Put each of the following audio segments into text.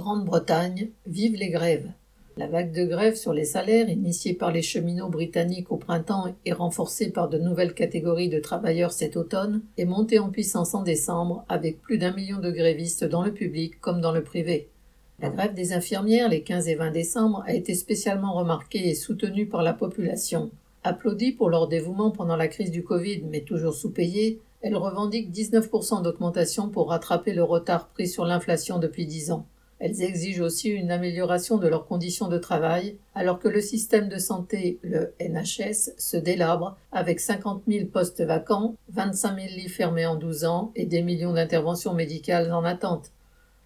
Grande-Bretagne, vive les grèves. La vague de grève sur les salaires, initiée par les cheminots britanniques au printemps et renforcée par de nouvelles catégories de travailleurs cet automne, est montée en puissance en décembre avec plus d'un million de grévistes dans le public comme dans le privé. La grève des infirmières les 15 et 20 décembre a été spécialement remarquée et soutenue par la population. Applaudie pour leur dévouement pendant la crise du Covid, mais toujours sous-payée, elle revendique 19% d'augmentation pour rattraper le retard pris sur l'inflation depuis 10 ans. Elles exigent aussi une amélioration de leurs conditions de travail, alors que le système de santé, le NHS, se délabre avec 50 000 postes vacants, 25 000 lits fermés en 12 ans et des millions d'interventions médicales en attente.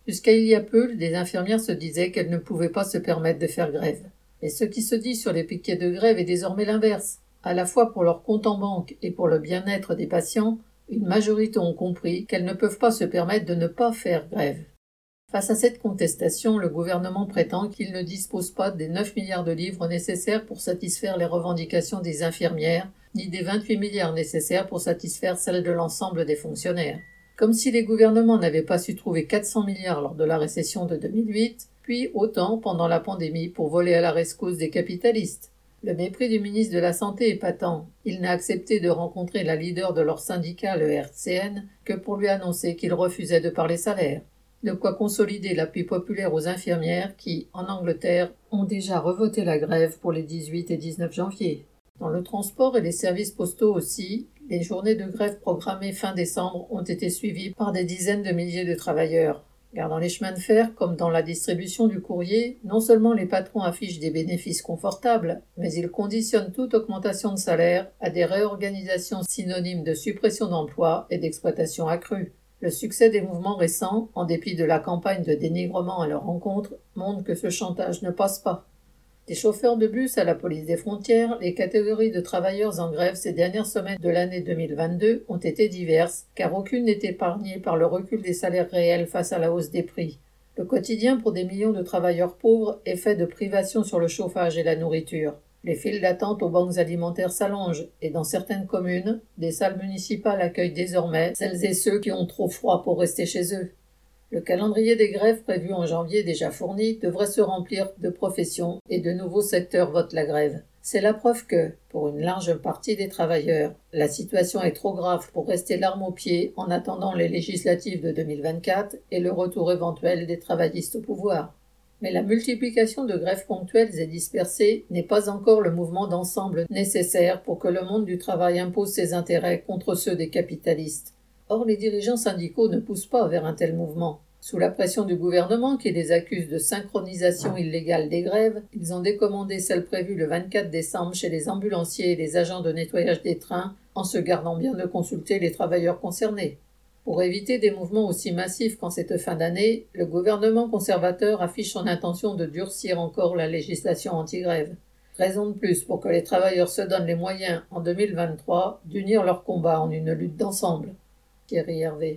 Jusqu'à il y a peu, des infirmières se disaient qu'elles ne pouvaient pas se permettre de faire grève. Et ce qui se dit sur les piquets de grève est désormais l'inverse. À la fois pour leur compte en banque et pour le bien-être des patients, une majorité ont compris qu'elles ne peuvent pas se permettre de ne pas faire grève. Face à cette contestation, le gouvernement prétend qu'il ne dispose pas des 9 milliards de livres nécessaires pour satisfaire les revendications des infirmières, ni des 28 milliards nécessaires pour satisfaire celles de l'ensemble des fonctionnaires. Comme si les gouvernements n'avaient pas su trouver 400 milliards lors de la récession de 2008, puis autant pendant la pandémie pour voler à la rescousse des capitalistes. Le mépris du ministre de la Santé est patent. Il n'a accepté de rencontrer la leader de leur syndicat, le RCN, que pour lui annoncer qu'il refusait de parler salaire de quoi consolider l'appui populaire aux infirmières qui, en Angleterre, ont déjà revoté la grève pour les 18 et 19 janvier. Dans le transport et les services postaux aussi, les journées de grève programmées fin décembre ont été suivies par des dizaines de milliers de travailleurs. Car dans les chemins de fer, comme dans la distribution du courrier, non seulement les patrons affichent des bénéfices confortables, mais ils conditionnent toute augmentation de salaire à des réorganisations synonymes de suppression d'emplois et d'exploitation accrue. Le succès des mouvements récents, en dépit de la campagne de dénigrement à leur rencontre, montre que ce chantage ne passe pas. Des chauffeurs de bus à la police des frontières, les catégories de travailleurs en grève ces dernières semaines de l'année 2022 ont été diverses, car aucune n'est épargnée par le recul des salaires réels face à la hausse des prix. Le quotidien pour des millions de travailleurs pauvres est fait de privations sur le chauffage et la nourriture. Les files d'attente aux banques alimentaires s'allongent et dans certaines communes, des salles municipales accueillent désormais celles et ceux qui ont trop froid pour rester chez eux. Le calendrier des grèves prévu en janvier déjà fourni devrait se remplir de professions et de nouveaux secteurs votent la grève. C'est la preuve que, pour une large partie des travailleurs, la situation est trop grave pour rester l'arme au pied en attendant les législatives de 2024 et le retour éventuel des travaillistes au pouvoir. Mais la multiplication de grèves ponctuelles et dispersées n'est pas encore le mouvement d'ensemble nécessaire pour que le monde du travail impose ses intérêts contre ceux des capitalistes. Or, les dirigeants syndicaux ne poussent pas vers un tel mouvement. Sous la pression du gouvernement qui les accuse de synchronisation illégale des grèves, ils ont décommandé celle prévue le 24 décembre chez les ambulanciers et les agents de nettoyage des trains en se gardant bien de consulter les travailleurs concernés. Pour éviter des mouvements aussi massifs qu'en cette fin d'année, le gouvernement conservateur affiche son intention de durcir encore la législation anti-grève. Raison de plus pour que les travailleurs se donnent les moyens en 2023 d'unir leur combat en une lutte d'ensemble. Hervé.